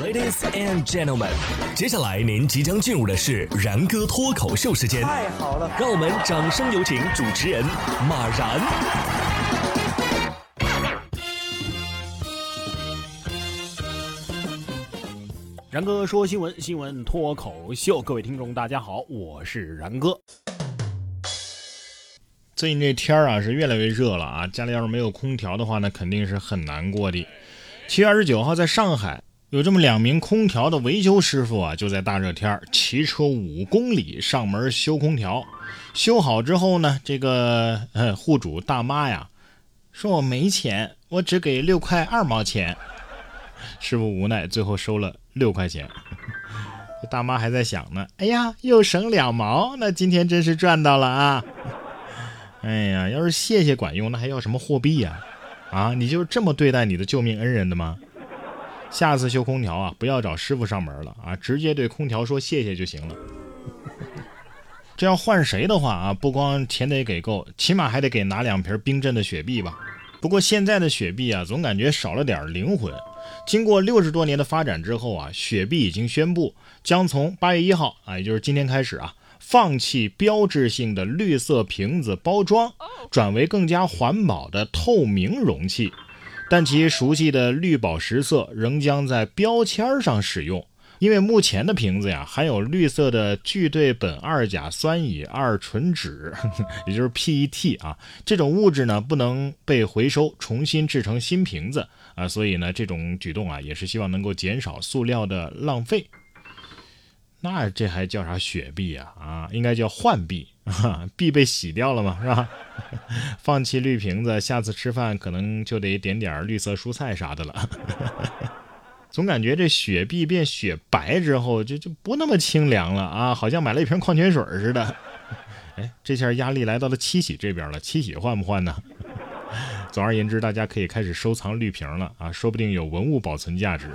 Ladies and gentlemen，接下来您即将进入的是然哥脱口秀时间。太好了，让我们掌声有请主持人马然。然哥说新闻，新闻脱口秀，各位听众大家好，我是然哥。最近这天儿啊是越来越热了啊，家里要是没有空调的话呢，肯定是很难过的。七月二十九号，在上海有这么两名空调的维修师傅啊，就在大热天骑车五公里上门修空调。修好之后呢，这个呃户主大妈呀，说我没钱，我只给六块二毛钱。师傅无奈，最后收了六块钱。这大妈还在想呢，哎呀，又省两毛，那今天真是赚到了啊！哎呀，要是谢谢管用，那还要什么货币呀？啊，你就这么对待你的救命恩人的吗？下次修空调啊，不要找师傅上门了啊，直接对空调说谢谢就行了。这要换谁的话啊，不光钱得给够，起码还得给拿两瓶冰镇的雪碧吧。不过现在的雪碧啊，总感觉少了点灵魂。经过六十多年的发展之后啊，雪碧已经宣布将从八月一号啊，也就是今天开始啊。放弃标志性的绿色瓶子包装，转为更加环保的透明容器，但其熟悉的绿宝石色仍将在标签上使用。因为目前的瓶子呀含有绿色的聚对苯二甲酸乙二醇酯，也就是 PET 啊，这种物质呢不能被回收重新制成新瓶子啊，所以呢这种举动啊也是希望能够减少塑料的浪费。那这还叫啥雪碧啊？啊，应该叫浣碧币，币被洗掉了嘛，是吧？放弃绿瓶子，下次吃饭可能就得点点绿色蔬菜啥的了。总感觉这雪碧变雪白之后，就就不那么清凉了啊，好像买了一瓶矿泉水似的。哎，这下压力来到了七喜这边了，七喜换不换呢？总而言之，大家可以开始收藏绿瓶了啊，说不定有文物保存价值。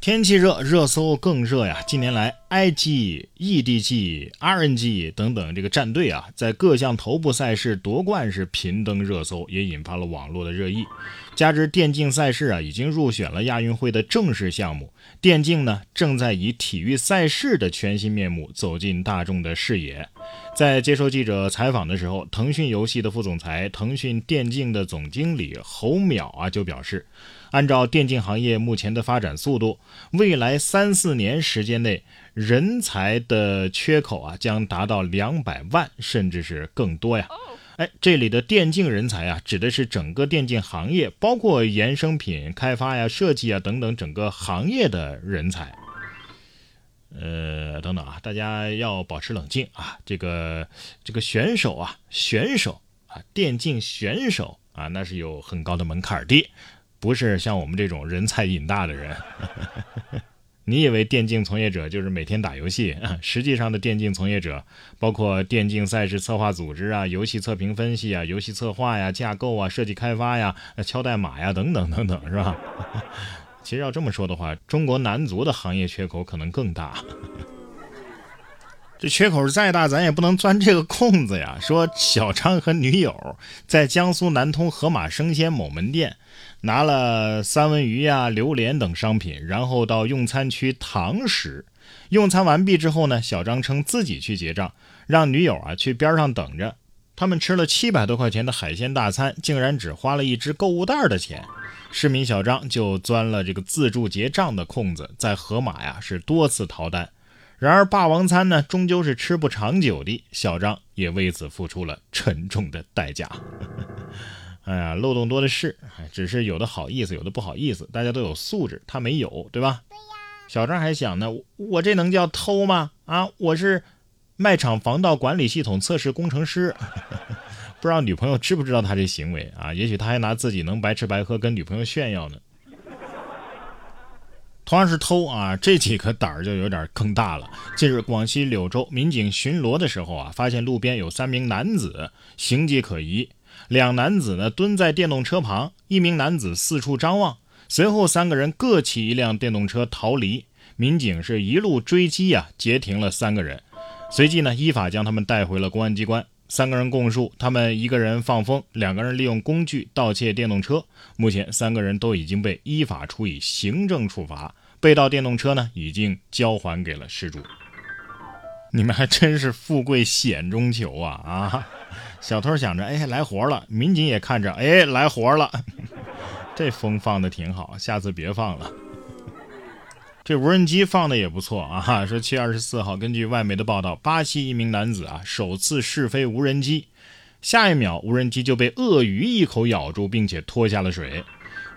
天气热，热搜更热呀！近年来，IG、EDG、RNG 等等这个战队啊，在各项头部赛事夺冠是频登热搜，也引发了网络的热议。加之电竞赛事啊，已经入选了亚运会的正式项目，电竞呢正在以体育赛事的全新面目走进大众的视野。在接受记者采访的时候，腾讯游戏的副总裁、腾讯电竞的总经理侯淼啊就表示。按照电竞行业目前的发展速度，未来三四年时间内，人才的缺口啊将达到两百万，甚至是更多呀。哎，这里的电竞人才啊，指的是整个电竞行业，包括衍生品开发呀、设计啊等等整个行业的人才。呃，等等啊，大家要保持冷静啊。这个这个选手啊，选手啊，电竞选手啊，那是有很高的门槛的。不是像我们这种人才瘾大的人。你以为电竞从业者就是每天打游戏？实际上的电竞从业者包括电竞赛事策划组织啊、游戏测评分析啊、游戏策划呀、架构啊、设计开发呀、敲代码呀等等等等，是吧？其实要这么说的话，中国男足的行业缺口可能更大。这缺口再大，咱也不能钻这个空子呀。说小张和女友在江苏南通盒马生鲜某门店拿了三文鱼呀、榴莲等商品，然后到用餐区堂食。用餐完毕之后呢，小张称自己去结账，让女友啊去边上等着。他们吃了七百多块钱的海鲜大餐，竟然只花了一只购物袋的钱。市民小张就钻了这个自助结账的空子，在盒马呀是多次逃单。然而，霸王餐呢，终究是吃不长久的。小张也为此付出了沉重的代价。哎呀，漏洞多的是，只是有的好意思，有的不好意思。大家都有素质，他没有，对吧？对呀。小张还想呢，我这能叫偷吗？啊，我是卖场防盗管理系统测试工程师。不知道女朋友知不知道他这行为啊？也许他还拿自己能白吃白喝跟女朋友炫耀呢。同样是偷啊，这几个胆儿就有点更大了。近日，广西柳州民警巡逻的时候啊，发现路边有三名男子形迹可疑。两男子呢蹲在电动车旁，一名男子四处张望。随后，三个人各骑一辆电动车逃离。民警是一路追击啊，截停了三个人，随即呢依法将他们带回了公安机关。三个人供述，他们一个人放风，两个人利用工具盗窃电动车。目前，三个人都已经被依法处以行政处罚。被盗电动车呢已经交还给了失主。你们还真是富贵险中求啊啊！小偷想着，哎，来活了；民警也看着，哎，来活了。这风放的挺好，下次别放了。这无人机放的也不错啊！说七月二十四号，根据外媒的报道，巴西一名男子啊首次试飞无人机，下一秒无人机就被鳄鱼一口咬住，并且拖下了水。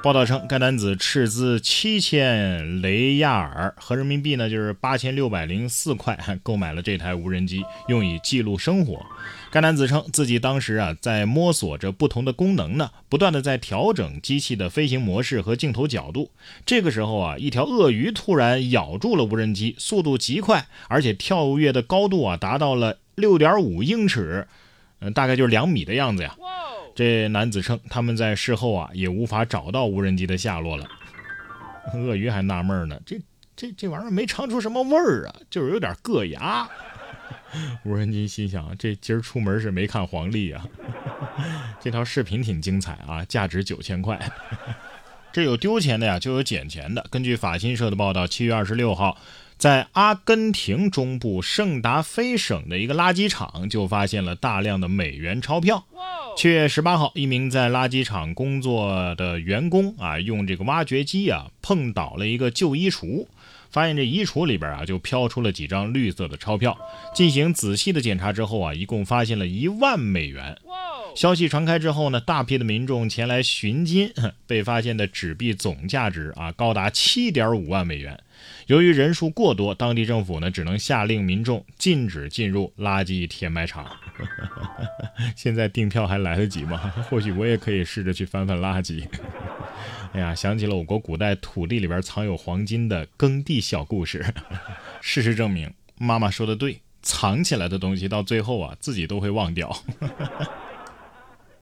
报道称，该男子斥资七千雷亚尔合人民币呢，就是八千六百零四块，购买了这台无人机，用以记录生活。该男子称自己当时啊，在摸索着不同的功能呢，不断的在调整机器的飞行模式和镜头角度。这个时候啊，一条鳄鱼突然咬住了无人机，速度极快，而且跳跃的高度啊，达到了六点五英尺，嗯，大概就是两米的样子呀。这男子称，他们在事后啊也无法找到无人机的下落了。鳄鱼还纳闷呢，这这这玩意儿没尝出什么味儿啊，就是有点硌牙。无人机心想，这今儿出门是没看黄历啊。这条视频挺精彩啊，价值九千块。这有丢钱的呀，就有捡钱的。根据法新社的报道，七月二十六号。在阿根廷中部圣达菲省的一个垃圾场，就发现了大量的美元钞票。七月十八号，一名在垃圾场工作的员工啊，用这个挖掘机啊碰倒了一个旧衣橱，发现这衣橱里边啊就飘出了几张绿色的钞票。进行仔细的检查之后啊，一共发现了一万美元。消息传开之后呢，大批的民众前来寻金，被发现的纸币总价值啊高达七点五万美元。由于人数过多，当地政府呢只能下令民众禁止进入垃圾填埋场。现在订票还来得及吗？或许我也可以试着去翻翻垃圾。哎呀，想起了我国古代土地里边藏有黄金的耕地小故事。事实证明，妈妈说的对，藏起来的东西到最后啊自己都会忘掉。